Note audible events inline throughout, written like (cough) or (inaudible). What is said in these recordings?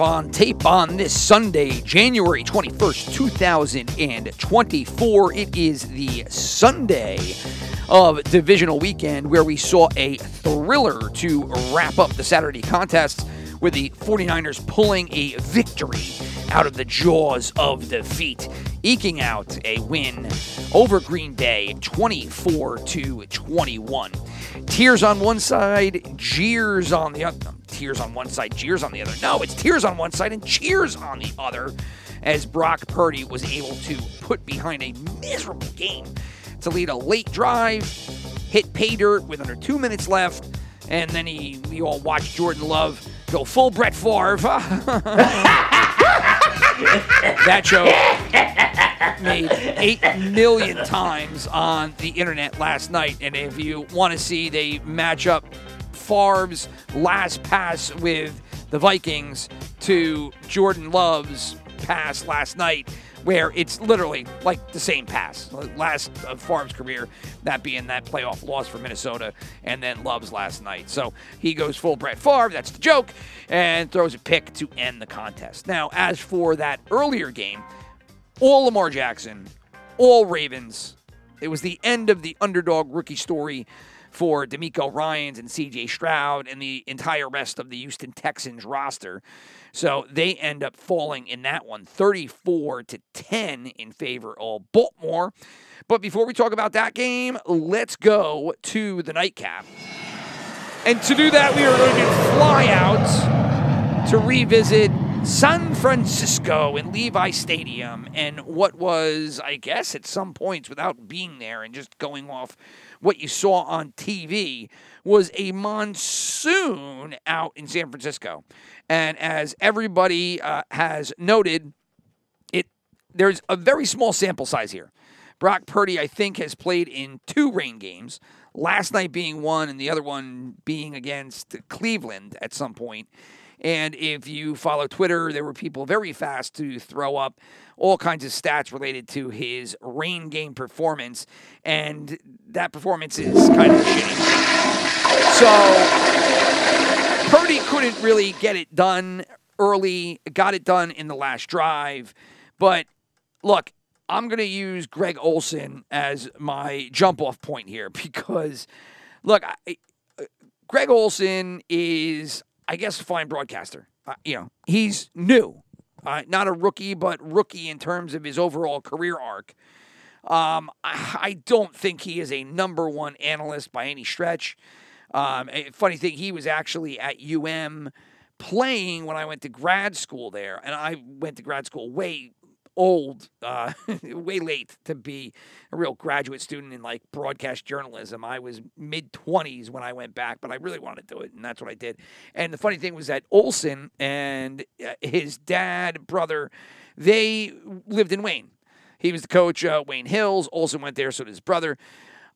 on tape on this Sunday, January 21st, 2024. It is the Sunday of divisional weekend where we saw a thriller to wrap up the Saturday contest with the 49ers pulling a victory out of the jaws of defeat, eking out a win over Green Bay 24 to 21. Tears on one side, jeers on the other. Um, tears on one side, jeers on the other. No, it's tears on one side and cheers on the other as Brock Purdy was able to put behind a miserable game to lead a late drive, hit pay dirt with under two minutes left, and then he we all watched Jordan Love go full Brett Favre. (laughs) (laughs) that joke (laughs) made 8 million times on the internet last night. And if you want to see the matchup, Favre's last pass with the Vikings to Jordan Love's pass last night, where it's literally like the same pass. Last of Favre's career, that being that playoff loss for Minnesota, and then Love's last night. So he goes full Brett Favre, that's the joke, and throws a pick to end the contest. Now, as for that earlier game, all Lamar Jackson, all Ravens. It was the end of the underdog rookie story for DeMeco Ryans and CJ Stroud and the entire rest of the Houston Texans roster. So they end up falling in that one 34 to 10 in favor of Baltimore. But before we talk about that game, let's go to the nightcap. And to do that, we are going to fly out to revisit San Francisco and Levi Stadium and what was, I guess, at some points without being there and just going off what you saw on TV was a monsoon out in San Francisco. And as everybody uh, has noted, it there's a very small sample size here. Brock Purdy, I think, has played in two rain games. Last night being one, and the other one being against Cleveland at some point. And if you follow Twitter, there were people very fast to throw up all kinds of stats related to his rain game performance. And that performance is kind of shitty. So Purdy couldn't really get it done early, got it done in the last drive. But look, I'm going to use Greg Olsen as my jump off point here (laughs) because, look, I, Greg Olsen is, I guess, a fine broadcaster. Uh, you know, he's new, uh, not a rookie, but rookie in terms of his overall career arc. Um, I, I don't think he is a number one analyst by any stretch. Um, funny thing, he was actually at UM playing when I went to grad school there, and I went to grad school way old, uh, (laughs) way late to be a real graduate student in like broadcast journalism. I was mid 20s when I went back, but I really wanted to do it, and that's what I did. And the funny thing was that Olsen and uh, his dad, brother, they lived in Wayne. He was the coach, uh, Wayne Hills. Olsen went there, so did his brother.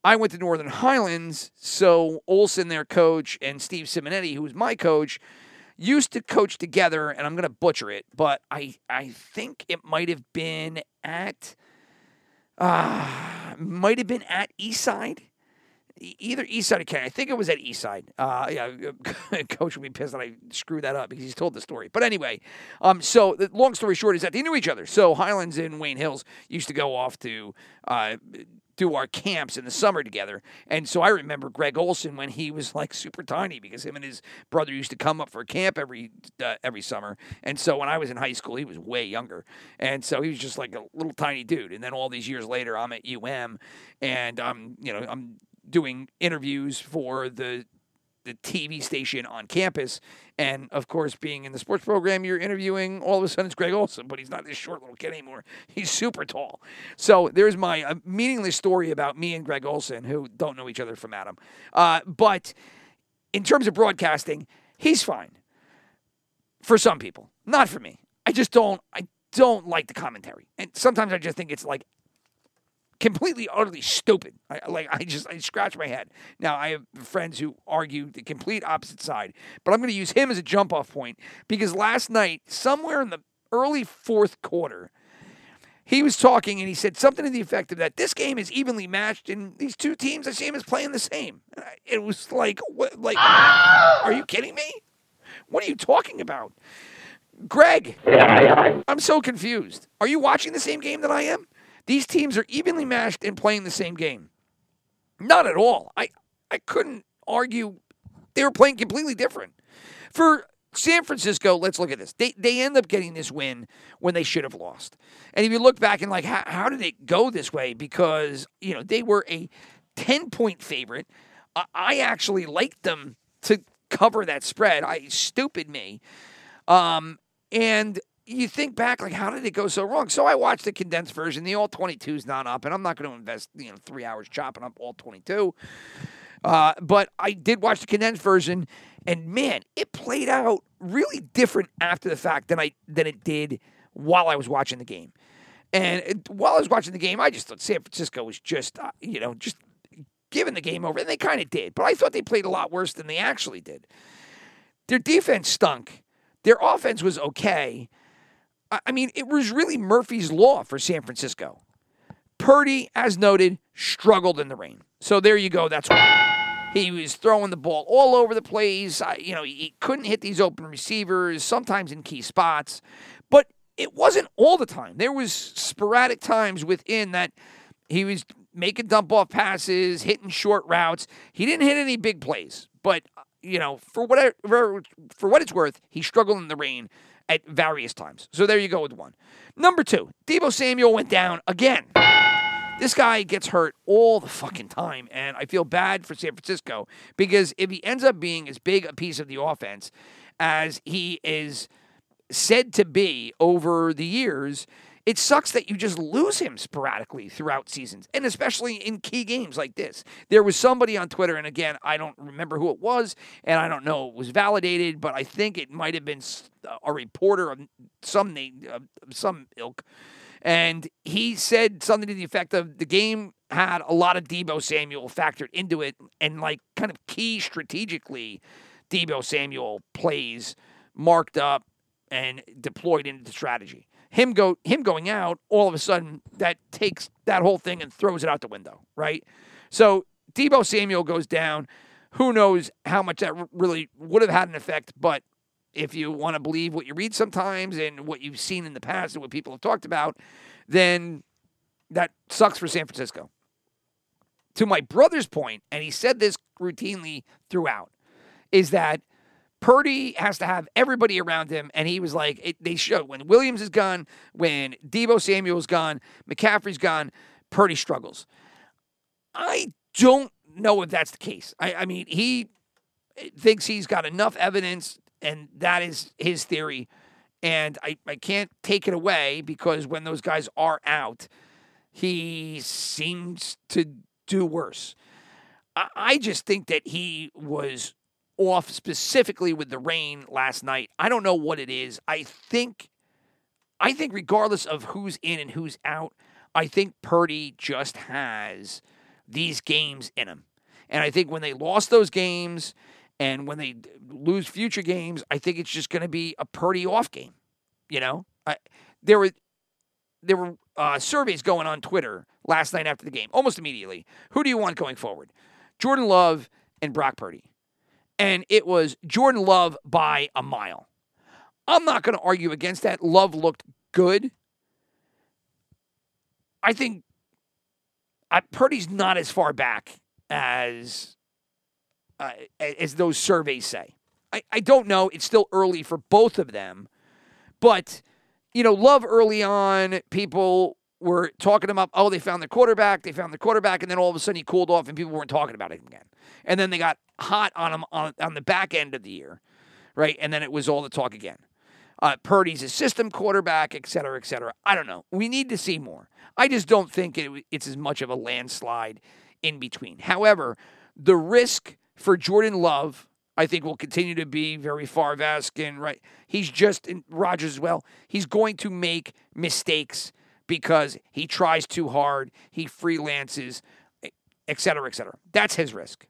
I went to Northern Highlands, so Olsen, their coach, and Steve Simonetti, who was my coach, used to coach together, and I'm going to butcher it, but I I think it might have been at uh might have been at Eastside. Either Eastside or Kenny. I think it was at Eastside. Uh, yeah, (laughs) coach would be pissed that I screwed that up because he's told the story. But anyway, um, so the long story short is that they knew each other. So Highlands and Wayne Hills used to go off to uh, do our camps in the summer together. And so I remember Greg Olson when he was like super tiny because him and his brother used to come up for camp every uh, every summer. And so when I was in high school, he was way younger. And so he was just like a little tiny dude. And then all these years later, I'm at UM and I'm, you know, I'm doing interviews for the the TV station on campus. And of course, being in the sports program, you're interviewing all of a sudden it's Greg Olsen, but he's not this short little kid anymore. He's super tall. So there's my uh, meaningless story about me and Greg Olsen, who don't know each other from Adam. Uh, but in terms of broadcasting, he's fine. for some people, not for me. I just don't. I don't like the commentary, and sometimes I just think it's like completely utterly stupid. I, like I just I scratch my head. Now I have friends who argue the complete opposite side, but I'm going to use him as a jump off point because last night, somewhere in the early fourth quarter, he was talking and he said something to the effect of that this game is evenly matched and these two teams I see him as playing the same. It was like what like are you kidding me? What are you talking about? Greg, I'm so confused. Are you watching the same game that I am? These teams are evenly matched and playing the same game. Not at all. I I couldn't argue they were playing completely different. For San Francisco, let's look at this. They they end up getting this win when they should have lost. And if you look back and like how, how did it go this way? Because, you know, they were a 10 point favorite. I, I actually liked them to cover that spread. I stupid me. Um, and you think back, like, how did it go so wrong? So I watched the condensed version. The all 22 is not up, and I'm not going to invest, you know, three hours chopping up all 22. Uh, but I did watch the condensed version, and man, it played out really different after the fact than I than it did while I was watching the game. And it, while I was watching the game, I just thought San Francisco was just, uh, you know, just giving the game over, and they kind of did. But I thought they played a lot worse than they actually did. Their defense stunk. Their offense was okay. I mean, it was really Murphy's Law for San Francisco. Purdy, as noted, struggled in the rain. So there you go. That's why. He was throwing the ball all over the place. I, you know, he couldn't hit these open receivers, sometimes in key spots. But it wasn't all the time. There was sporadic times within that he was making dump off passes, hitting short routes. He didn't hit any big plays, but uh, you know, for whatever for what it's worth, he struggled in the rain at various times. So there you go with one. Number two, Deebo Samuel went down again. This guy gets hurt all the fucking time, and I feel bad for San Francisco because if he ends up being as big a piece of the offense as he is said to be over the years, it sucks that you just lose him sporadically throughout seasons, and especially in key games like this. There was somebody on Twitter, and again, I don't remember who it was, and I don't know it was validated, but I think it might have been a reporter of some name, of some ilk, and he said something to the effect of the game had a lot of Deebo Samuel factored into it, and like kind of key strategically, Deebo Samuel plays marked up and deployed into the strategy. Him go him going out, all of a sudden that takes that whole thing and throws it out the window, right? So Deebo Samuel goes down. Who knows how much that really would have had an effect, but if you want to believe what you read sometimes and what you've seen in the past and what people have talked about, then that sucks for San Francisco. To my brother's point, and he said this routinely throughout, is that Purdy has to have everybody around him, and he was like, it, they show when Williams is gone, when Deebo Samuel's gone, McCaffrey's gone, Purdy struggles. I don't know if that's the case. I, I mean, he eh, thinks he's got enough evidence, and that is his theory. And I, I can't take it away because when those guys are out, he seems to do worse. I, I just think that he was off specifically with the rain last night. I don't know what it is. I think I think regardless of who's in and who's out, I think Purdy just has these games in him. And I think when they lost those games and when they lose future games, I think it's just going to be a Purdy off game. You know, I, there were there were uh, surveys going on Twitter last night after the game, almost immediately. Who do you want going forward? Jordan Love and Brock Purdy. And it was Jordan Love by a mile. I'm not going to argue against that. Love looked good. I think I, Purdy's not as far back as uh, as those surveys say. I, I don't know. It's still early for both of them, but you know, Love early on, people were talking about, oh, they found the quarterback, they found the quarterback, and then all of a sudden he cooled off, and people weren't talking about him again. And then they got hot on him on, on the back end of the year, right? And then it was all the talk again. Uh, Purdy's a system quarterback, et cetera, et cetera. I don't know. We need to see more. I just don't think it, it's as much of a landslide in between. However, the risk for Jordan Love I think will continue to be very Favre-esque and right. He's just in Rodgers as well. He's going to make mistakes because he tries too hard. He freelances, et cetera, et cetera. That's his risk.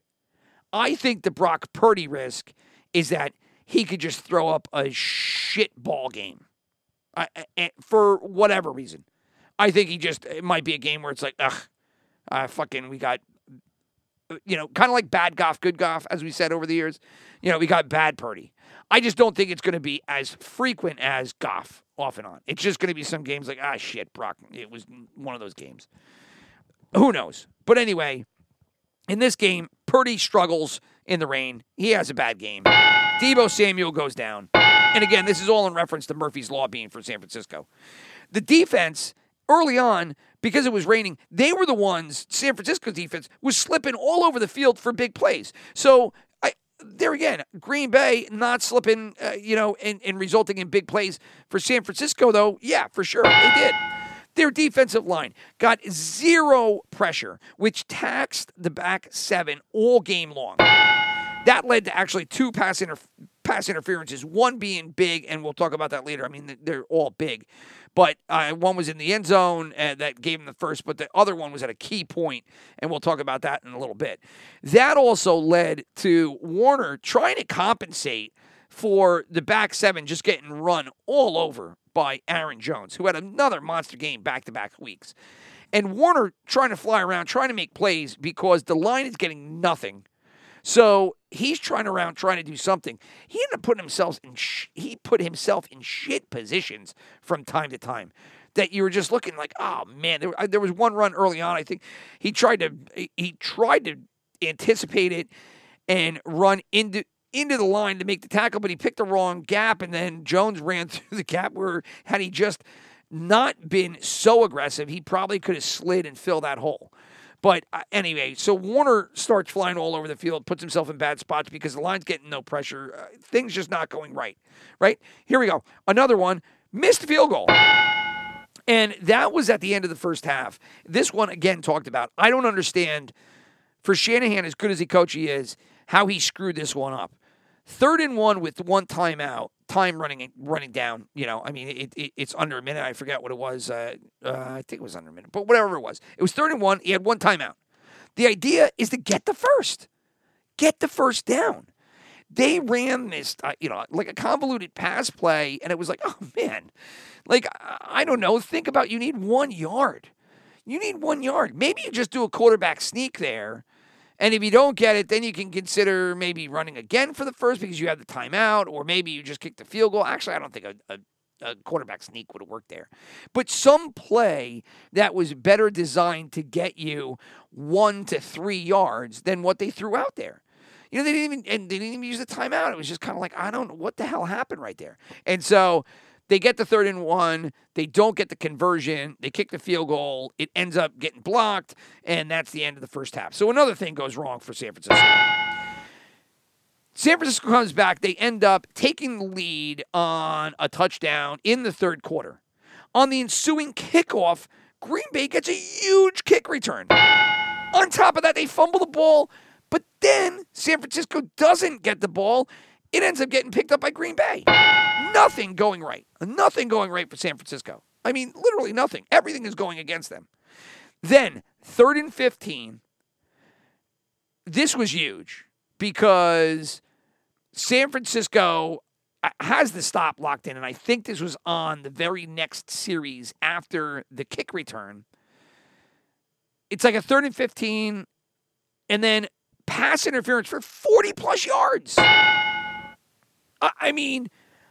I think the Brock Purdy risk is that he could just throw up a shit ball game uh, uh, for whatever reason. I think he just it might be a game where it's like, ugh, uh, fucking, we got, you know, kind of like bad Goff, good Goff, as we said over the years. You know, we got bad Purdy. I just don't think it's going to be as frequent as Goff off and on. It's just going to be some games like, ah, shit, Brock. It was one of those games. Who knows? But anyway, in this game, Purdy struggles in the rain. He has a bad game. Deebo Samuel goes down. And again, this is all in reference to Murphy's Law being for San Francisco. The defense, early on, because it was raining, they were the ones, San Francisco's defense was slipping all over the field for big plays. So there again, Green Bay not slipping, uh, you know, and, and resulting in big plays for San Francisco, though. Yeah, for sure, they did. Their defensive line got zero pressure, which taxed the back seven all game long. That led to actually two pass, inter- pass interferences, one being big, and we'll talk about that later. I mean, they're all big. But uh, one was in the end zone and that gave him the first, but the other one was at a key point, and we'll talk about that in a little bit. That also led to Warner trying to compensate for the back seven just getting run all over by Aaron Jones, who had another monster game back to back weeks. And Warner trying to fly around, trying to make plays because the line is getting nothing so he's trying around trying to do something. He ended up putting himself in sh- he put himself in shit positions from time to time that you were just looking like, oh man, there, there was one run early on. I think he tried to he tried to anticipate it and run into into the line to make the tackle, but he picked the wrong gap, and then Jones ran (laughs) through the gap where had he just not been so aggressive, he probably could have slid and filled that hole. But uh, anyway, so Warner starts flying all over the field, puts himself in bad spots because the line's getting no pressure. Uh, things just not going right. Right? Here we go. Another one, missed field goal. And that was at the end of the first half. This one, again, talked about. I don't understand, for Shanahan, as good as he coach he is, how he screwed this one up. Third and one with one timeout, time running running down. You know, I mean, it, it, it's under a minute. I forget what it was. Uh, uh, I think it was under a minute, but whatever it was, it was third and one. He had one timeout. The idea is to get the first, get the first down. They ran this, uh, you know, like a convoluted pass play, and it was like, (laughs) oh man, like I don't know. Think about you need one yard. You need one yard. Maybe you just do a quarterback sneak there and if you don't get it, then you can consider maybe running again for the first because you have the timeout, or maybe you just kick the field goal. Actually, I don't think a, a a quarterback sneak would have worked there. But some play that was better designed to get you one to three yards than what they threw out there. You know, they didn't even and they didn't even use the timeout. It was just kind of like, I don't know what the hell happened right there. And so they get the third and one. They don't get the conversion. They kick the field goal. It ends up getting blocked, and that's the end of the first half. So another thing goes wrong for San Francisco. San Francisco comes back. They end up taking the lead on a touchdown in the third quarter. On the ensuing kickoff, Green Bay gets a huge kick return. On top of that, they fumble the ball, but then San Francisco doesn't get the ball. It ends up getting picked up by Green Bay. Nothing going right. Nothing going right for San Francisco. I mean, literally nothing. Everything is going against them. Then, third and 15. This was huge because San Francisco uh, has the stop locked in, and I think this was on the very next series after the kick return. It's like a third and 15, and then pass interference for 40 plus yards. I mean,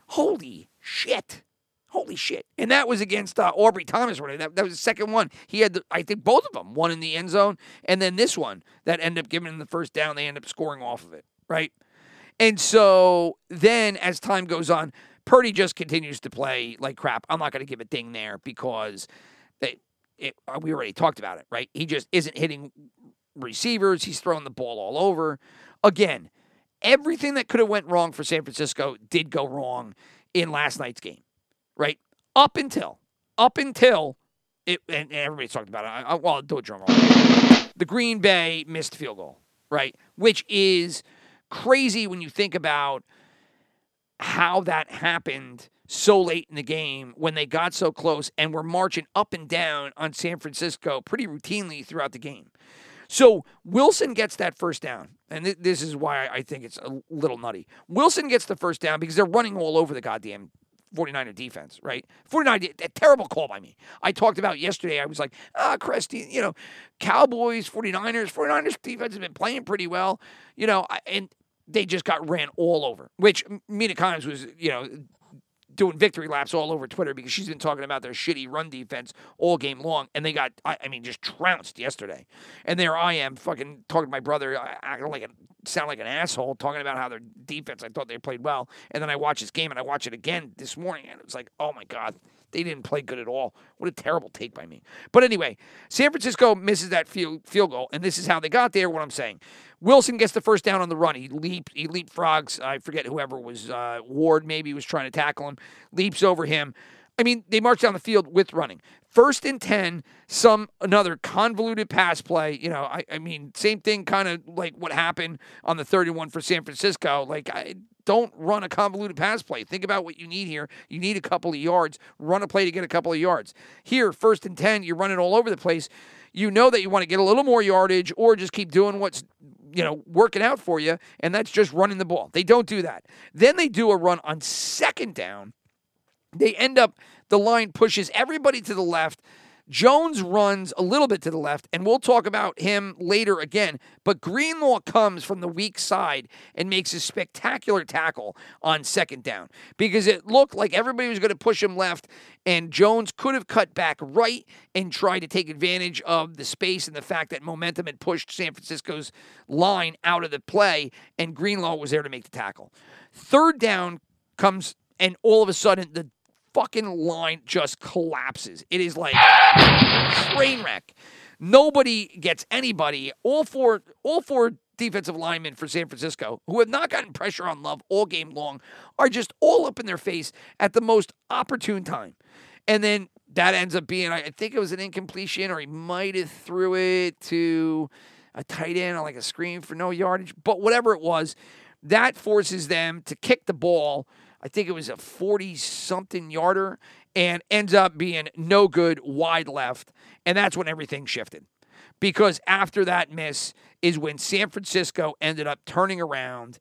holy shit. Holy shit. And that was against uh, Ambry Thomas. That, that was the second one. He had, the, I think, both of them, one in the end zone, and then this one that ended up giving him the first down. They end up scoring off of it, right? And so then as time goes on, Purdy just continues to play like crap. I'm not going to give a ding there because it, it, uh, we already talked about it, right? He just isn't hitting receivers. He's throwing the ball all over. Again, everything that could have went wrong for San Francisco did go wrong in last night's game, right? Up until, up until, it, and everybody's talking about it. I, well, I'll do a drum roll. The Green Bay missed field goal, right? Which is crazy when you think about how that happened so late in the game when they got so close and were marching up and down on San Francisco pretty routinely throughout the game. So Wilson gets that first down, and th- this is why I think it's a little nutty. Wilson gets the first down because they're running all over the goddamn 49er defense, right? 49, a terrible call by me. I talked about yesterday, I was like, ah, Cresty, you know, Cowboys, 49ers, 49ers defense has been playing pretty well, you know, and they just got ran all over, which Mina Kimes was, you know, doing victory laps all over Twitter because she's been talking about their shitty run defense all game long, and they got, I, I mean, just trounced yesterday. And there I am, fucking talking to my brother, uh, acting like a sound like an asshole, talking about how their defense. I thought they played well, and then I watch this game and I watch it again this morning, and it was like, oh my god. They didn't play good at all. What a terrible take by me. But anyway, San Francisco misses that field, field goal, and this is how they got there. What I'm saying, Wilson gets the first down on the run. He leap, he leapfrogs. I forget whoever was uh, Ward. Maybe was trying to tackle him. Leaps over him. I mean, they march down the field with running. First and ten, some another convoluted pass play. You know, I, I mean, same thing, kind of like what happened on the 31 for San Francisco. Like, I don't run a convoluted pass play. Think about what you need here. You need a couple of yards. Run a play to get a couple of yards. Here, first and ten, you're running all over the place. You know that you want to get a little more yardage, or just keep doing what's you know, working out for you, and that's just running the ball. They don't do that. Then they do a run on second down. They end up, the line pushes everybody to the left. Jones runs a little bit to the left, and we'll talk about him later again. But Greenlaw comes from the weak side and makes a spectacular tackle on second down because it looked like everybody was going to push him left, and Jones could have cut back right and tried to take advantage of the space and the fact that momentum had pushed San Francisco's line out of the play, and Greenlaw was there to make the tackle. Third down comes, and all of a sudden, the fucking line just collapses. It is like train wreck. Nobody gets anybody. All four, all four defensive linemen for San Francisco, who have not gotten pressure on Love all game long, are just all up in their face at the most opportune time. And then that ends up being, I think it was an incompletion, or he might have threw it to a tight end on like a screen for no yardage. But whatever it was, that forces them to kick the ball. I think it was a 40 something yarder and ends up being no good wide left. And that's when everything shifted. Because after that miss is when San Francisco ended up turning around.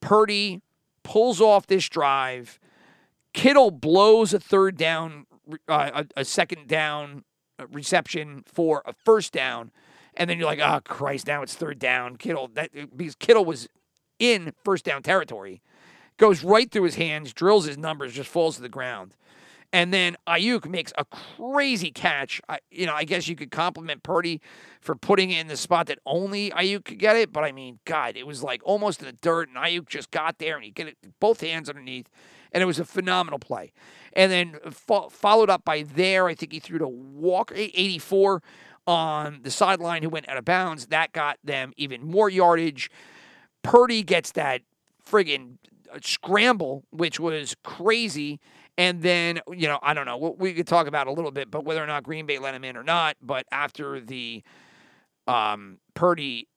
Purdy pulls off this drive. Kittle blows a third down, uh, a, a second down reception for a first down. And then you're like, oh, Christ, now it's third down. Kittle, that, because Kittle was in first down territory goes right through his hands, drills his numbers, just falls to the ground. And then Aiyuk makes a crazy catch. I, you know, I guess you could compliment Purdy for putting it in the spot that only Aiyuk could get it. But I mean, God, it was like almost in the dirt, and Aiyuk just got there and he get it both hands underneath, and it was a phenomenal play. And then fo- followed up by there, I think he threw to Walker 84 on the sideline who went out of bounds. That got them even more yardage. Purdy gets that friggin' scramble, which was crazy. And then, you know, I don't know. We we could talk about a little bit, but whether or not Green Bay let him in or not. But after the um, Purdy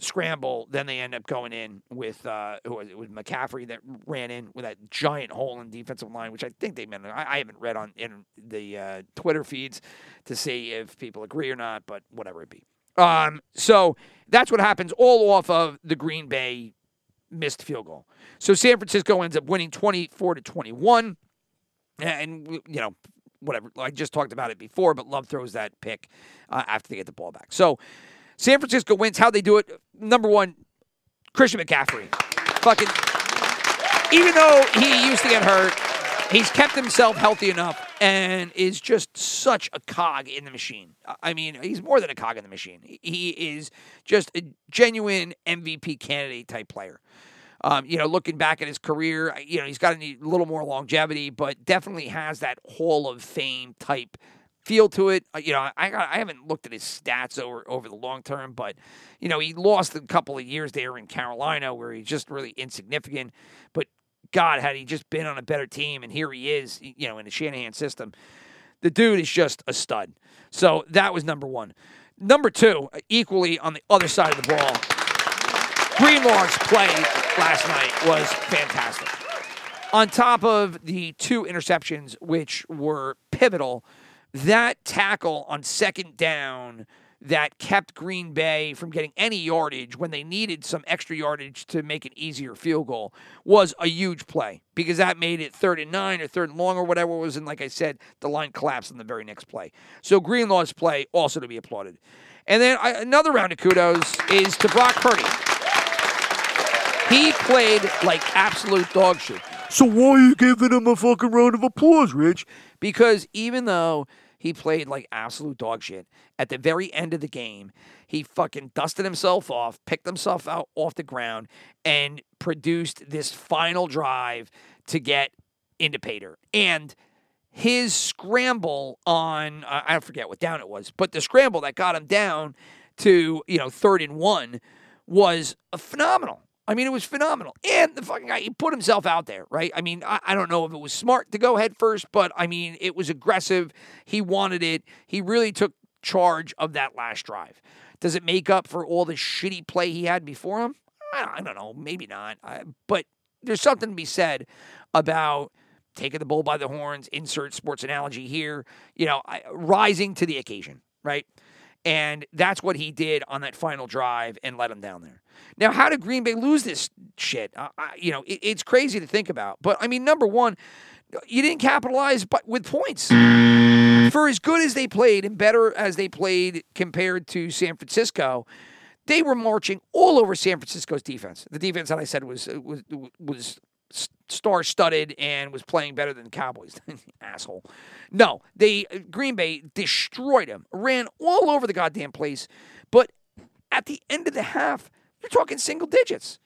scramble, then they end up going in with uh, who was it? With McCaffrey that ran in with that giant hole in defensive line, which I think they meant. I, I haven't read on in the uh, Twitter feeds to see if people agree or not, but whatever it be. Um, so that's what happens all off of the Green Bay missed field goal. So San Francisco ends up winning 24 to 21. And, you know, whatever. I just talked about it before, but Love throws that pick uh, after they get the ball back. So San Francisco wins. How they do it? Number one, Christian McCaffrey. Fucking, even though he used to get hurt, he's kept himself healthy enough and is just such a cog in the machine. I mean, he's more than a cog in the machine. He is just a genuine MVP candidate type player. Um, you know, looking back at his career, you know, he's got a little more longevity, but definitely has that Hall of Fame type feel to it. Uh, You know, I got, I haven't looked at his stats over over the long term, but you know, he lost a couple of years there in Carolina where he's just really insignificant. But God, had he just been on a better team, and here he is, you know, in the Shanahan system, the dude is just a stud. So that was number one. Number two, equally on the other side of the ball, Greenlaw's play last night was fantastic. On top of the two interceptions, which were pivotal, that tackle on second down that kept Green Bay from getting any yardage when they needed some extra yardage to make an easier field goal was a huge play because that made it third and nine or third and long or whatever it was. And like I said, the line collapsed on the very next play. So Greenlaw's play also to be applauded. And then I, another round of kudos is to Brock Purdy. He played like absolute dog shit. So why are you giving him a fucking round of applause, Rich? Because even though he played like absolute dog shit, at the very end of the game, he fucking dusted himself off, picked himself out off the ground, and produced this final drive to get into Pater. And his scramble on I forget what down it was, but the scramble that got him down to you know third and one was phenomenal. I mean, it was phenomenal. And the fucking guy, he put himself out there, right? I mean, I, I, don't know if it was smart to go head first, but I mean, it was aggressive. He wanted it. He really took charge of that last drive. Does it make up for all the shitty play he had before him? I, I don't know. Maybe not. I, but there's something to be said about taking the bull by the horns, insert sports analogy here, you know, rising to the occasion, right? And that's what he did on that final drive and let him down there. Now, how did Green Bay lose this shit? Uh, I, you know, it, it's crazy to think about. But I mean, number one, you didn't capitalize but with points. For as good as they played and better as they played compared to San Francisco, they were marching all over San Francisco's defense. The defense that I said was was was star studded and was playing better than the Cowboys. (laughs) Asshole. No, they Green Bay destroyed him, ran all over the goddamn place. But at the end of the half, you're talking single digits.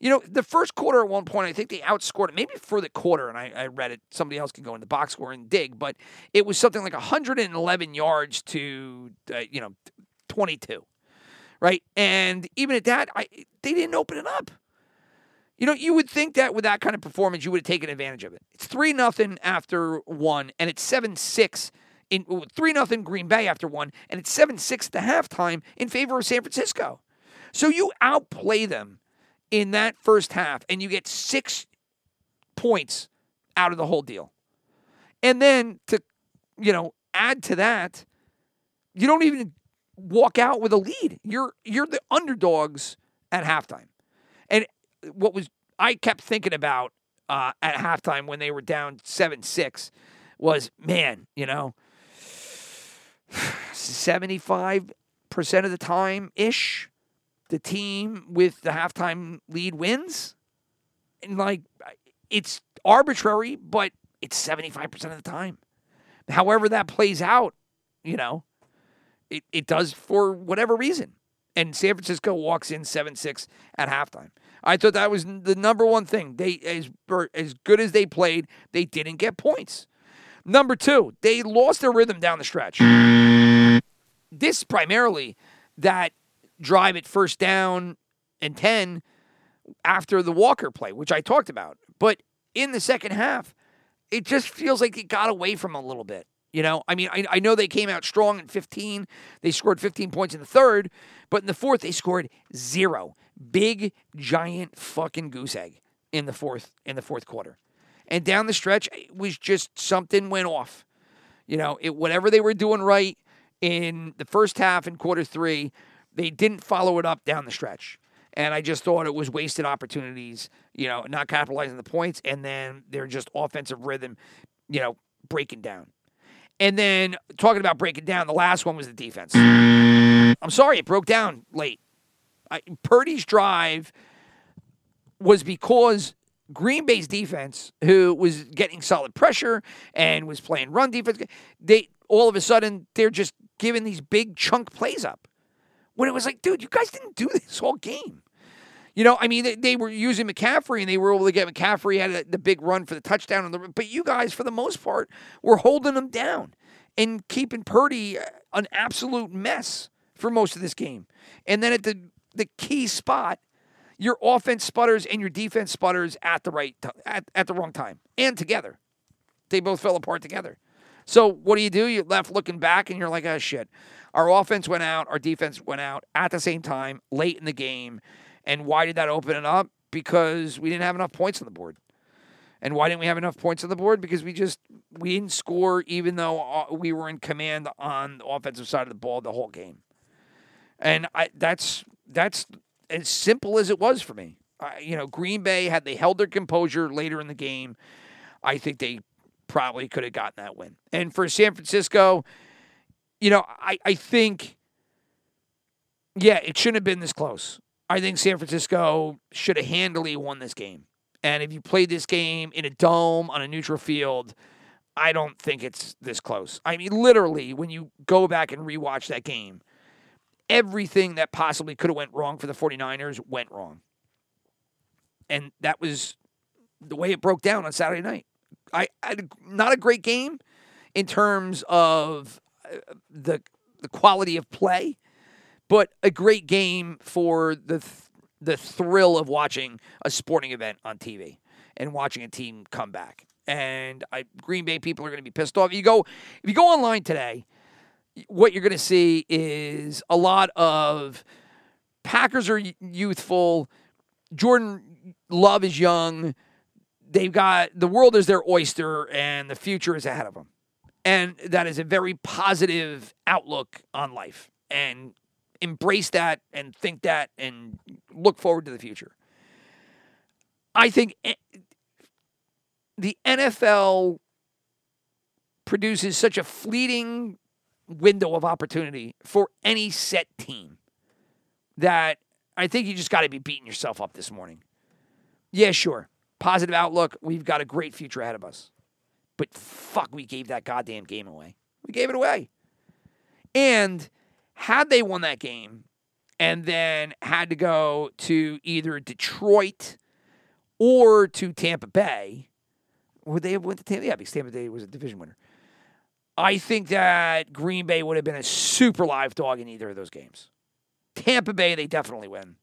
You know, the first quarter at one point, I think they outscored it, maybe for the quarter, and I, I read it. Somebody else can go in the box score and dig, but it was something like 111 yards to, uh, you know, 22, right? And even at that, I, they didn't open it up. You know, you would think that with that kind of performance, you would have taken advantage of it. It's three nothing after one, and it's seven six in three nothing Green Bay after one, and it's seven six at the halftime in favor of San Francisco. So you outplay them in that first half, and you get six points out of the whole deal. And then to, you know, add to that, you don't even walk out with a lead. You're you're the underdogs at halftime. What was I kept thinking about uh, at halftime when they were down seven six was man, you know, seventy five percent of the time ish, the team with the halftime lead wins, and like it's arbitrary, but it's seventy five percent of the time. However that plays out, you know, it, it does for whatever reason. And San Francisco walks in 7 6 at halftime. I thought that was the number one thing. They as as good as they played, they didn't get points. Number two, they lost their rhythm down the stretch. This primarily that drive at first down and 10 after the Walker play, which I talked about. But in the second half, it just feels like it got away from a little bit. You know, I mean, I, I know they came out strong in 15. They scored 15 points in the third, but in the fourth, they scored zero. Big, giant fucking goose egg in the fourth in the fourth quarter. And down the stretch, it was just something went off. You know, it whatever they were doing right in the first half in quarter three, they didn't follow it up down the stretch. And I just thought it was wasted opportunities, you know, not capitalizing the points, and then they're just offensive rhythm, you know, breaking down. And then talking about breaking down, the last one was the defense. I'm sorry, it broke down late. I, Purdy's drive was because Green Bay's defense, who was getting solid pressure and was playing run defense, they all of a sudden they're just giving these big chunk plays up. When it was like, dude, you guys didn't do this whole game. You know, I mean, they, they were using McCaffrey and they were able to get McCaffrey had a, the big run for the touchdown. The, but you guys, for the most part, were holding them down and keeping Purdy an absolute mess for most of this game. And then at the the key spot, your offense sputters and your defense sputters at the right t- at, at the wrong time and together. They both fell apart together. So what do you do? You're left looking back and you're like, oh shit. Our offense went out, our defense went out at the same time, late in the game. And why did that open it up? Because we didn't have enough points on the board. And why didn't we have enough points on the board? Because we just we didn't score, even though uh, we were in command on the offensive side of the ball the whole game. And I, that's that's as simple as it was for me. You know, Green Bay had they held their composure later in the game, I think they probably could have gotten that win. And for San Francisco, you know, I, I think, yeah, it shouldn't have been this close. I think San Francisco should have handily won this game. And if you played this game in a dome on a neutral field, I don't think it's this close. I mean, literally, when you go back and rewatch that game, everything that possibly could have went wrong for the 49ers went wrong. And that was the way it broke down on Saturday night. I, I not a great game in terms of uh, the the quality of play, but a great game for the th- the thrill of watching a sporting event on TV and watching a team come back. And I, Green Bay people are going to be pissed off. You go if you go online today, what you're going to see is a lot of Packers are youthful. Jordan Love is young. They've got the world is their oyster, and the future is ahead of them. And that is a very positive outlook on life. And embrace that and think that and look forward to the future. I think the NFL produces such a fleeting window of opportunity for any set team that I think you just got to be beating yourself up this morning. Yeah, sure. Positive outlook. We've got a great future ahead of us. But fuck, we gave that goddamn game away. We gave it away. And had they won that game and then had to go to either Detroit or to Tampa Bay, would they have went to Tampa? Yeah, because Tampa Bay was a division winner. I think that Green Bay would have been a super live dog in either of those games. Tampa Bay, they definitely win.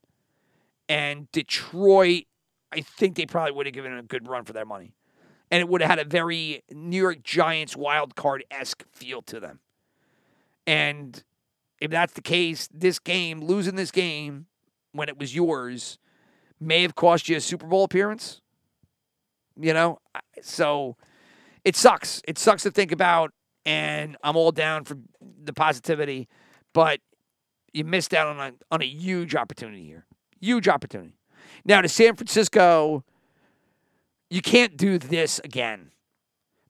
And Detroit, I think they probably would have given a good run for their money. And it would have had a very New York Giants wild card esque feel to them. And if that's the case, this game, losing this game when it was yours, may have cost you a Super Bowl appearance. You know? So it sucks. It sucks to think about. And I'm all down for the positivity. But you missed out on a, on a huge opportunity here. Huge opportunity. Now to San Francisco, you can't do this again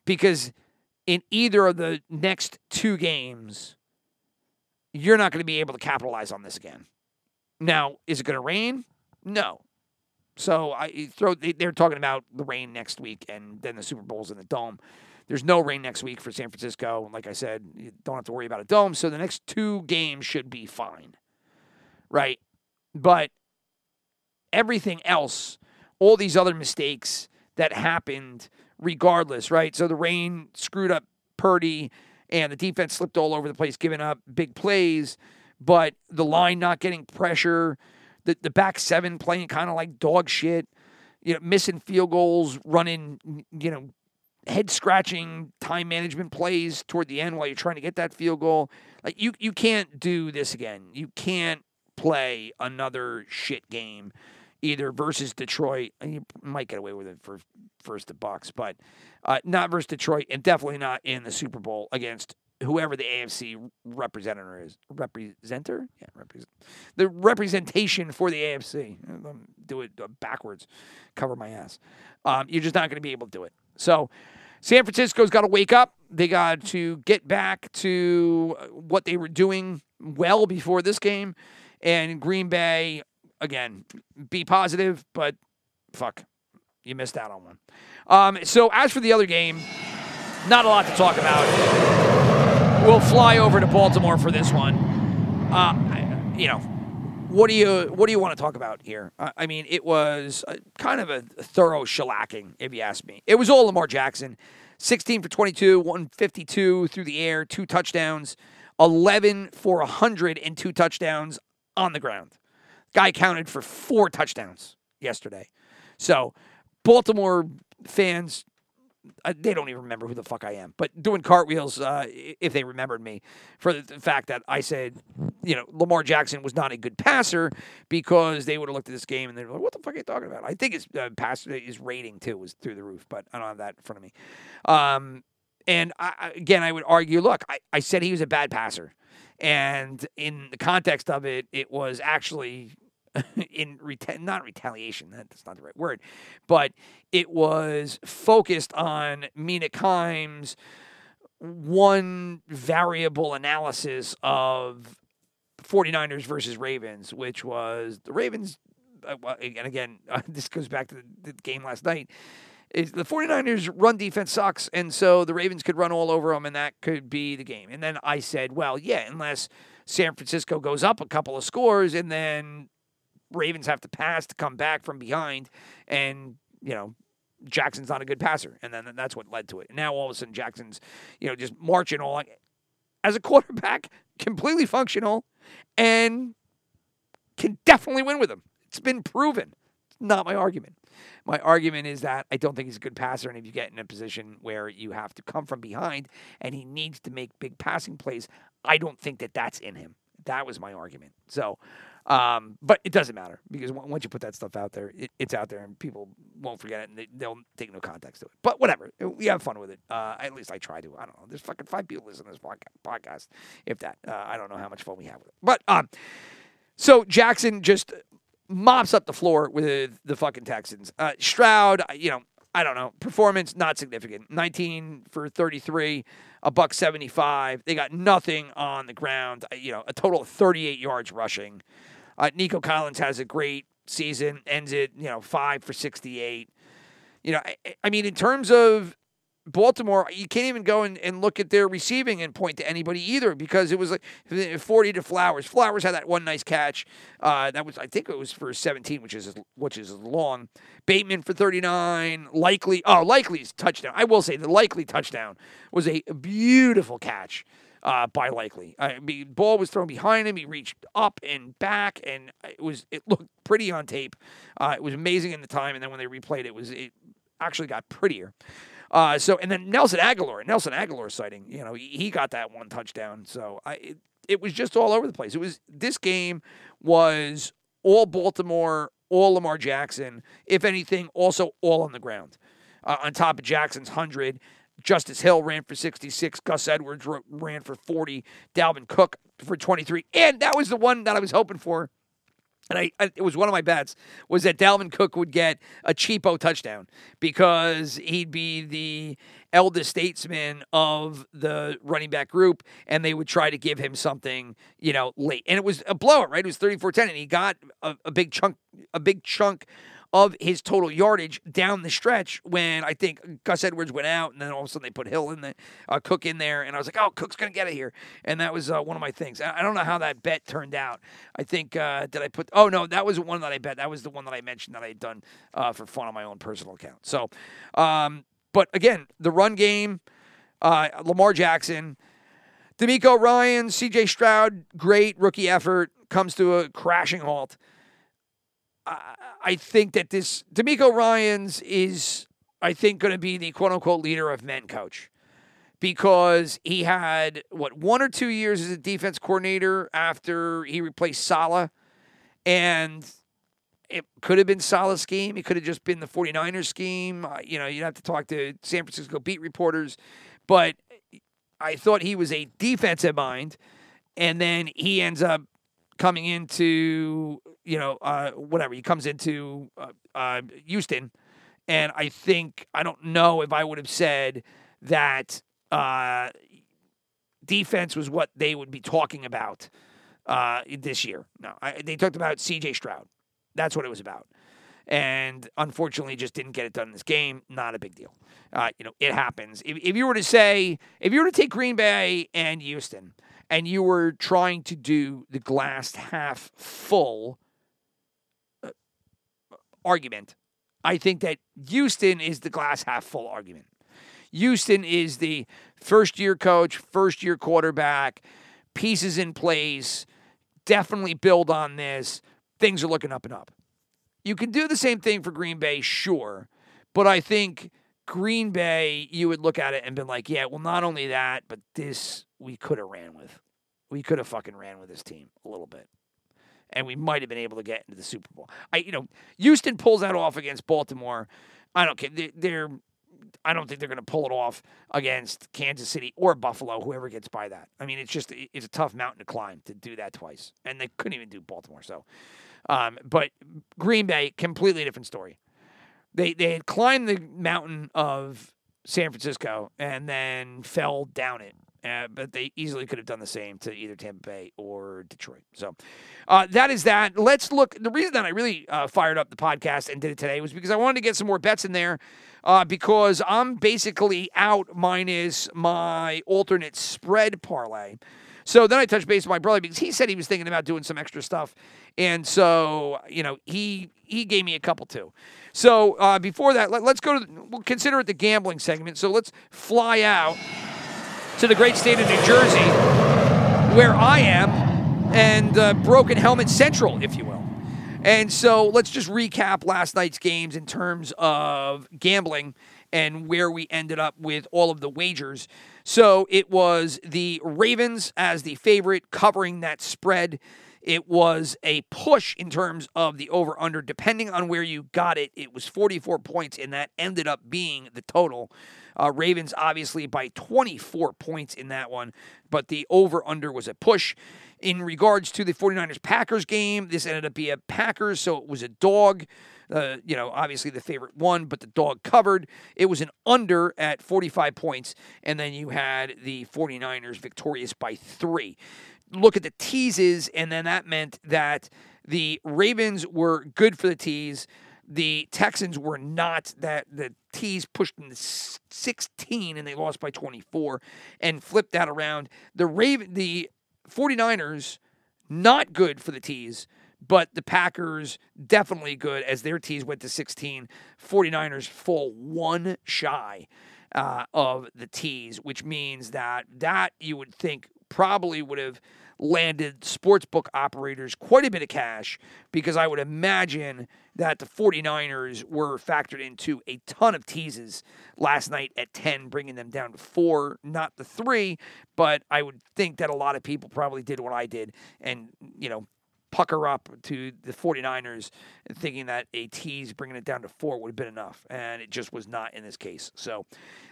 because in either of the next two games, you're not going to be able to capitalize on this again. Now, is it going to rain? No. So I throw. They're talking about the rain next week, and then the Super Bowl's in the dome. There's no rain next week for San Francisco. And Like I said, you don't have to worry about a dome. So the next two games should be fine. Right? But everything else, all these other mistakes that happened regardless, right? So the rain screwed up Purdy and the defense slipped all over the place, giving up big plays, but the line not getting pressure, the, the back seven playing kind of like dog shit, you know, missing field goals, running, you know, head scratching time management plays toward the end while you're trying to get that field goal. Like you you can't do this again. You can't play another shit game either versus Detroit. You might get away with it for first the Bucs, but uh, not versus Detroit, and definitely not in the Super Bowl against whoever the AFC representative is. Representer? Yeah, represent. The representation for the AFC. Do it backwards. Cover my ass. Um, you're just not going to be able to do it. So San Francisco's got to wake up. They got to get back to what they were doing well before this game. And Green Bay, again, be positive, but fuck, you missed out on one. Um, so as for the other game, not a lot to talk about. We'll fly over to Baltimore for this one. Uh, you know, what do you what do you want to talk about here? I mean, it was a, kind of a thorough shellacking, if you ask me. It was all Lamar Jackson, 16 for 22, 152 through the air, two touchdowns, 11 for 100 and two touchdowns on the ground. Guy counted for four touchdowns yesterday. So, Baltimore fans, uh, they don't even remember who the fuck I am, but doing cartwheels uh, if they remembered me for the, fact that I said, you know, Lamar Jackson was not a good passer because they would have looked at this game and they're like, what the fuck are you talking about? I think his uh, pass his rating too was through the roof, but I don't have that in front of me. Um, and I, I- again, I would argue, look, I, I said he was a bad passer, and in the context of it, it was actually (laughs) in reta- not retaliation that's not the right word but it was focused on Mina Kimes one variable analysis of 49ers versus Ravens which was the Ravens uh, and again (laughs) this goes back to the, the game last night is the 49ers run defense sucks and so the Ravens could run all over them and that could be the game. And then I said well yeah unless San Francisco goes up a couple of scores and then Ravens have to pass to come back from behind, and you know Jackson's not a good passer, and then that's what led to it. Now all of a sudden Jackson's you know just marching all as a (laughs) quarterback, completely functional, and can definitely win with him. It's been proven. It's not my argument. My argument is that I don't think he's a good passer, and if you get in a position where you have to come from behind and he needs to make big passing plays, I don't think that that's in him. That was my argument. So, um, but it doesn't matter because on- once you put that stuff out there, it, it's out there and people won't forget it and they, they'll take no context to it. But whatever, we have fun with it. Uh, at least I try to. I don't know. There's fucking five people listening to this podcast, if that. Uh, I don't know how much fun we have with it. But um, so Jackson just mops up the floor with the fucking Texans. Uh, Stroud, you know, I don't know. Performance not significant. 19 for 33, a buck 75. They got nothing on the ground. Uh, You know, a total of 38 yards rushing. Uh, Nico Collins has a great season. Ends it, you know, five for 68. You know, I, I mean, in terms of Baltimore, you can't even go and, and look at their receiving and point to anybody either because it was like 40 to Flowers. Flowers had that one nice catch. Uh, that was, I think it was for 17, which is which is long. Bateman for 39. Likely, oh, Likely's touchdown. I will say the Likely touchdown was a beautiful catch uh, by Likely. I mean, ball was thrown behind him. He reached up and back, and it was it looked pretty on tape. Uh, it was amazing in the time, and then when they replayed it, it was it actually got prettier. Uh, so and then Nelson Agholor, Nelson Agholor sighting, you know, he, got that one touchdown. So I, it, it was just all over the place. It was this game was all Baltimore, all Lamar Jackson. If anything, also all on the ground. Uh, on top of Jackson's hundred, Justice Hill ran for sixty six. Gus Edwards ran for forty. Dalvin Cook for twenty three, and that was the one that I was hoping for and I, I, it was one of my bets was that Dalvin Cook would get a cheapo touchdown because he'd be the eldest statesman of the running back group and they would try to give him something you know late. And it was a blowout right? It was 34-10 and he got a, a big chunk a big chunk of his total yardage down the stretch when I think Gus Edwards went out, and then all of a sudden they put Hill in the uh, Cook in there, and I was like, oh, Cook's gonna get it here, and that was uh, one of my things. I don't know how that bet turned out. I think uh, did I put? Oh no, that was the one that I bet. That was the one that I mentioned that I had done uh, for fun on my own personal account. So, um, but again, the run game, uh, Lamar Jackson. DeMeco Ryan, C.J. Stroud, great rookie effort, comes to a crashing halt. I think that this DeMeco Ryans is, I think, going to be the quote unquote leader of men coach because he had what one or two years as a defense coordinator after he replaced Saleh, and it could have been Saleh's scheme. It could have just been the 49ers scheme. You know, you'd have to talk to San Francisco beat reporters, but I thought he was a defensive mind, and then he ends up coming into you know uh, whatever he comes into uh, uh, Houston, and I think I don't know if I would have said that uh, defense was what they would be talking about uh, this year. No, I, they talked about C.J. Stroud. That's what it was about. And unfortunately, just didn't get it done in this game. Not a big deal. Uh, you know, it happens. If, if you were to say, if you were to take Green Bay and Houston, and you were trying to do the glass half full uh, argument, I think that Houston is the glass half full argument. Houston is the first year coach, first year quarterback, pieces in place, definitely build on this. Things are looking up and up. You can do the same thing for Green Bay, sure, but I think Green Bay, you would look at it and been like, yeah, well, not only that, but this we could have ran with. We could have fucking ran with this team a little bit. And we might have been able to get into the Super Bowl. I, you know, Houston pulls that off against Baltimore. I don't care. They, they're, I don't think they're going to pull it off against Kansas City or Buffalo, whoever gets by that. I mean, it's just it's a tough mountain to climb to do that twice, and they couldn't even do Baltimore. So, um, but Green Bay, completely different story. They they had climbed the mountain of San Francisco and then fell down it. Uh, but they easily could have done the same to either Tampa Bay or Detroit. So uh, that is that. Let's look. The reason that I really uh, fired up the podcast and did it today was because I wanted to get some more bets in there uh, because I'm basically out minus my alternate spread parlay. So then I touched base with my brother because he said he was thinking about doing some extra stuff, and so you know he he gave me a couple too. So uh, before that, let, us go to we'll consider it the gambling segment. So let's fly out to the great state of New Jersey, where I am, and uh, Broken Helmet Central, if you will. And so let's just recap last night's games in terms of gambling and where we ended up with all of the wagers. So it was the Ravens as the favorite covering that spread. It was a push in terms of the over under. Depending on where you got it, it was 44 points, and that ended up being the total. Uh, Ravens, obviously, by 24 points in that one, but the over under was a push. In regards to the 49ers Packers game, this ended up being a Packers, so it was a dog. Uh, you know, obviously the favorite won, but the dog covered. It was an under at 45 points, and then you had the 49ers victorious by three look at the teases, and then that meant that the Ravens were good for the tease. The Texans were not. That the tees pushed in the 16 and they lost by 24 and flipped that around. The Raven, the 49ers, not good for the tees, but the Packers definitely good as their tees went to 16. 49ers fall one shy uh, of the tees, which means that that you would think probably would have landed sportsbook operators quite a bit of cash because I would imagine that the 49ers were factored into a ton of teases last night at 10, bringing them down to four, not the three. But I would think that a lot of people probably did what I did and, you know, pucker up to the 49ers thinking that a tease bringing it down to four would have been enough. And it just was not in this case. So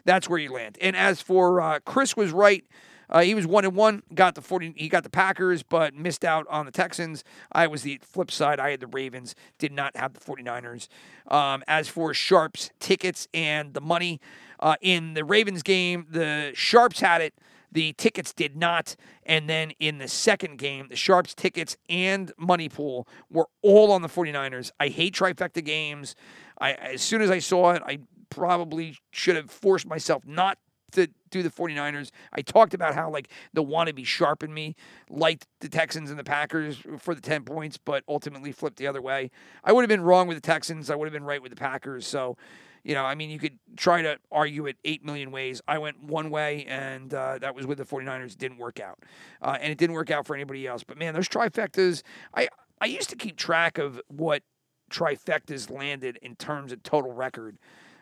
that's where you land. And as for uh, Chris was right. Uh, he was one and one, got the 40, he got the Packers, but missed out on the Texans. I was the flip side. I had the Ravens, did not have the 49ers. Um, as for Sharps tickets and the money uh, in the Ravens game, the Sharps had it. The tickets did not. And then in the second game, the Sharps tickets and money pool were all on the 49ers. I hate trifecta games. I as soon as I saw it, I probably should have forced myself not to do the 49ers. I talked about how like the wannabe sharp in me liked the Texans and the Packers for the 10 points, but ultimately flipped the other way. I would have been wrong with the Texans. I would have been right with the Packers. So, you know, I mean, you could try to argue it 8 million ways. I went one way, and uh, that was with the 49ers. It didn't work out. Uh, and it didn't work out for anybody else. But man, those trifectas, I, I used to keep track of what trifectas landed in terms of total record.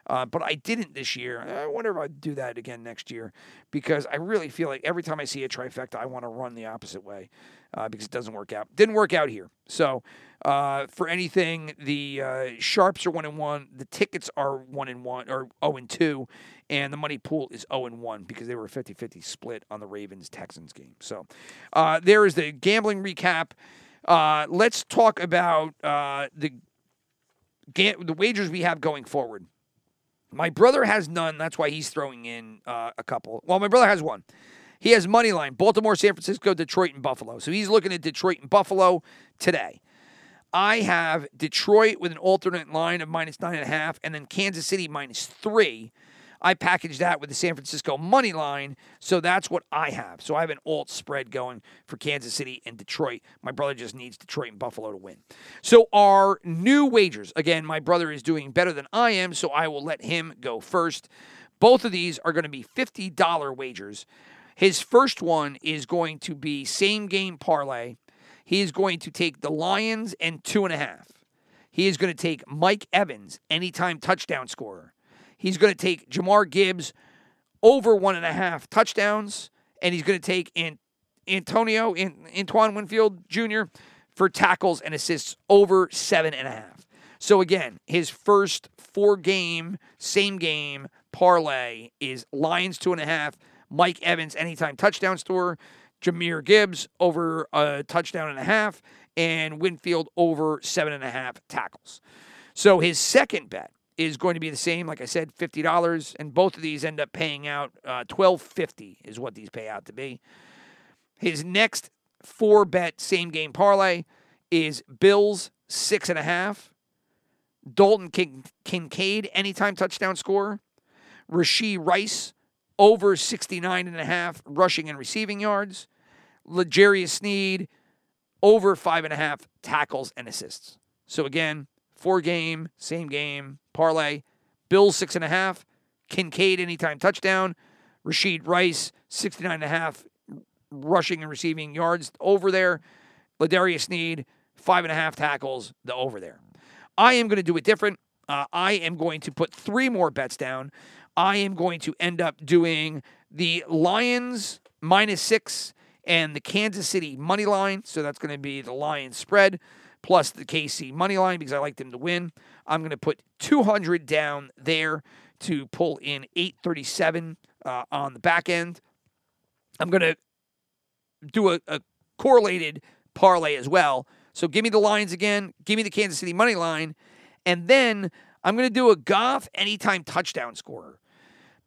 Uh, but I didn't this year. I wonder if I'd do that again next year because I really feel like every time I see a trifecta, I want to run the opposite way uh, because it doesn't work out. Didn't work out here. So uh, for anything, the uh, sharps are one and one. The tickets are one and one or zero oh and two, and the money pool is zero and one because they were a 50-50 split on the Ravens Texans game. So uh, there is the gambling recap. Uh, let's talk about the the wagers we have going forward. My brother has none. That's why he's throwing in uh, a couple. Well, my brother has one. He has money line Baltimore, San Francisco, Detroit, and Buffalo. So he's looking at Detroit and Buffalo today. I have Detroit with an alternate line of minus nine and a half, and then Kansas City minus three. I package that with the San Francisco money line, so that's what I have. So I have an alt spread going for Kansas City and Detroit. My brother just needs Detroit and Buffalo to win. So our new wagers, again, my brother is doing better than I am, so I will let him go first. Both of these are going to be $50 wagers. His first one is going to be same game parlay. He is going to take the Lions and two and a half. He is going to take Mike Evans, anytime touchdown scorer. He's going to take Jahmyr Gibbs over one and a half touchdowns, and he's going to take in Antonio in Antoine Winfield Jr. for tackles and assists over seven and a half. So again, his first four game, same game parlay is Lions two and a half, Mike Evans anytime touchdown store, Jahmyr Gibbs over a touchdown and a half, and Winfield over seven and a half tackles. So his second bet is going to be the same. Like I said, fifty dollars, and both of these end up paying out uh, twelve fifty is what these pay out to be. His next four bet same game parlay is Bills six and a half, Dalton Kin- Kincaid anytime touchdown score, Rashee Rice over 69 and a half rushing and receiving yards, L'Jarius Sneed over five and a half tackles and assists. So again, four game, same game, parlay. Bills six and a half, Kincaid anytime touchdown, Rashee Rice 69 and a half rushing and receiving yards over there, L'Jarius Sneed five and a half tackles, the over there. I am going to do it different. Uh, I am going to put three more bets down. I am going to end up doing the Lions minus six and the Kansas City money line. So that's going to be the Lions spread plus the KC money line because I like them to win. I'm going to put 200 down there to pull in 837 uh, on the back end. I'm going to do a, a correlated parlay as well. So give me the lines again. Give me the Kansas City money line. And then I'm going to do a Goff anytime touchdown scorer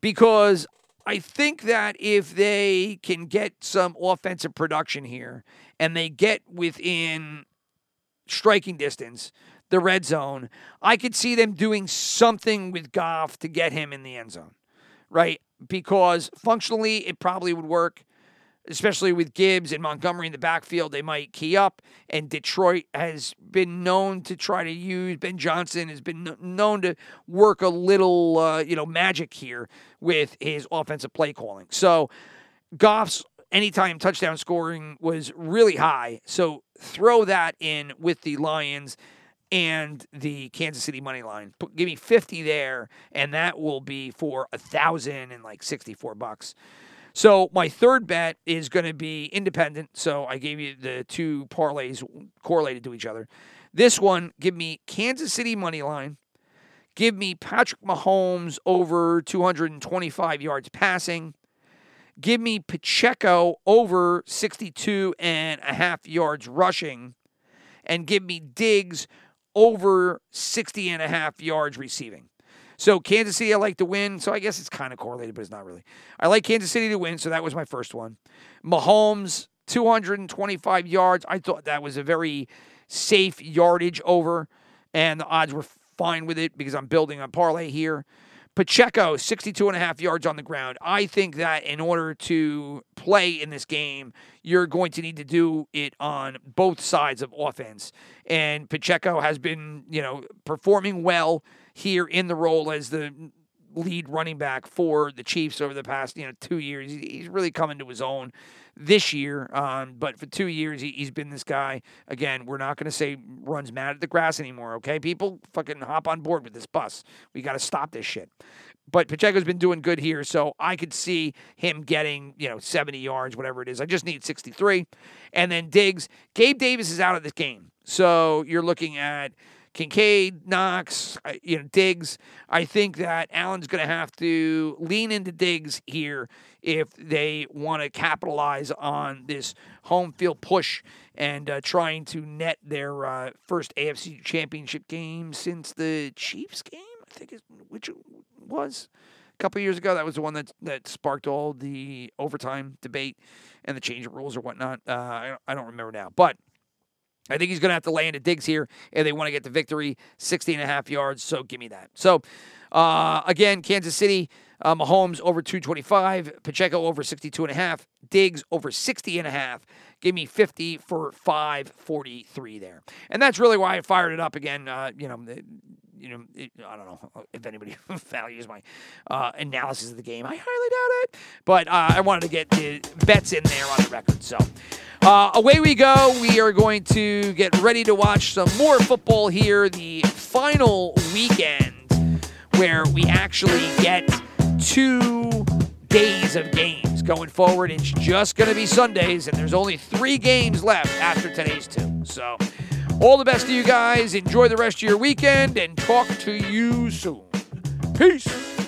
because I think that if they can get some offensive production here and they get within striking distance, the red zone, I could see them doing something with Goff to get him in the end zone, right? Because functionally, it probably would work especially with Gibbs and Montgomery in the backfield, they might key up. And Detroit has been known to try to use Ben Johnson has been known to work a little, uh, you know, magic here with his offensive play calling. So Goff's anytime touchdown scoring was really high. So throw that in with the Lions and the Kansas City money line. Give me 50 there, and that will be for a thousand and like 64 bucks. So my third bet is going to be independent. So I gave you the two parlays correlated to each other. This one, give me Kansas City money line. Give me Patrick Mahomes over 225 yards passing. Give me Pacheco over 62 and a half yards rushing. And give me Diggs over 60 and a half yards receiving. So Kansas City, I like to win. So I guess it's kind of correlated, but it's not really. I like Kansas City to win. So that was my first one. Mahomes, 225 yards. I thought that was a very safe yardage over, and the odds were fine with it because I'm building a parlay here. Pacheco, 62 and a half yards on the ground. I think that in order to play in this game, you're going to need to do it on both sides of offense. And Pacheco has been, you know, performing well here in the role as the lead running back for the Chiefs over the past, you know, two years. He's really coming to his own this year. Um, but for two years, he, has been this guy. Again, we're not going to say runs mad at the grass anymore, okay? People fucking hop on board with this bus. We got to stop this shit. But Pacheco's been doing good here, so I could see him getting, you know, 70 yards, whatever it is. I just need 63. And then Diggs. Gabe Davis is out of this game. So you're looking at Kincaid, Knox, you know, Diggs. I think that Allen's going to have to lean into Diggs here if they want to capitalize on this home field push and uh, trying to net their uh, first AFC championship game since the Chiefs game, I think, is, which was a couple years ago. That was the one that, that sparked all the overtime debate and the change of rules or whatnot. Uh, I, I don't remember now. But I think he's going to have to lay into Diggs here if they want to get the victory, 60 and a half yards. So give me that. So uh, again, Kansas City, uh, Mahomes over 225, Pacheco over 62 and a half, Diggs over 60 and a half. Give me 50 for 543 there. And that's really why I fired it up again. Uh, you know, you know, it, I don't know if anybody (laughs) values my uh, analysis of the game. I highly doubt it, but uh, I wanted to get the bets in there on the record. So uh, away we go. We are going to get ready to watch some more football here. The final weekend where we actually get two days of games going forward. It's just going to be Sundays, and there's only three games left after today's two. So, all the best to you guys. Enjoy the rest of your weekend, and talk to you soon. Peace.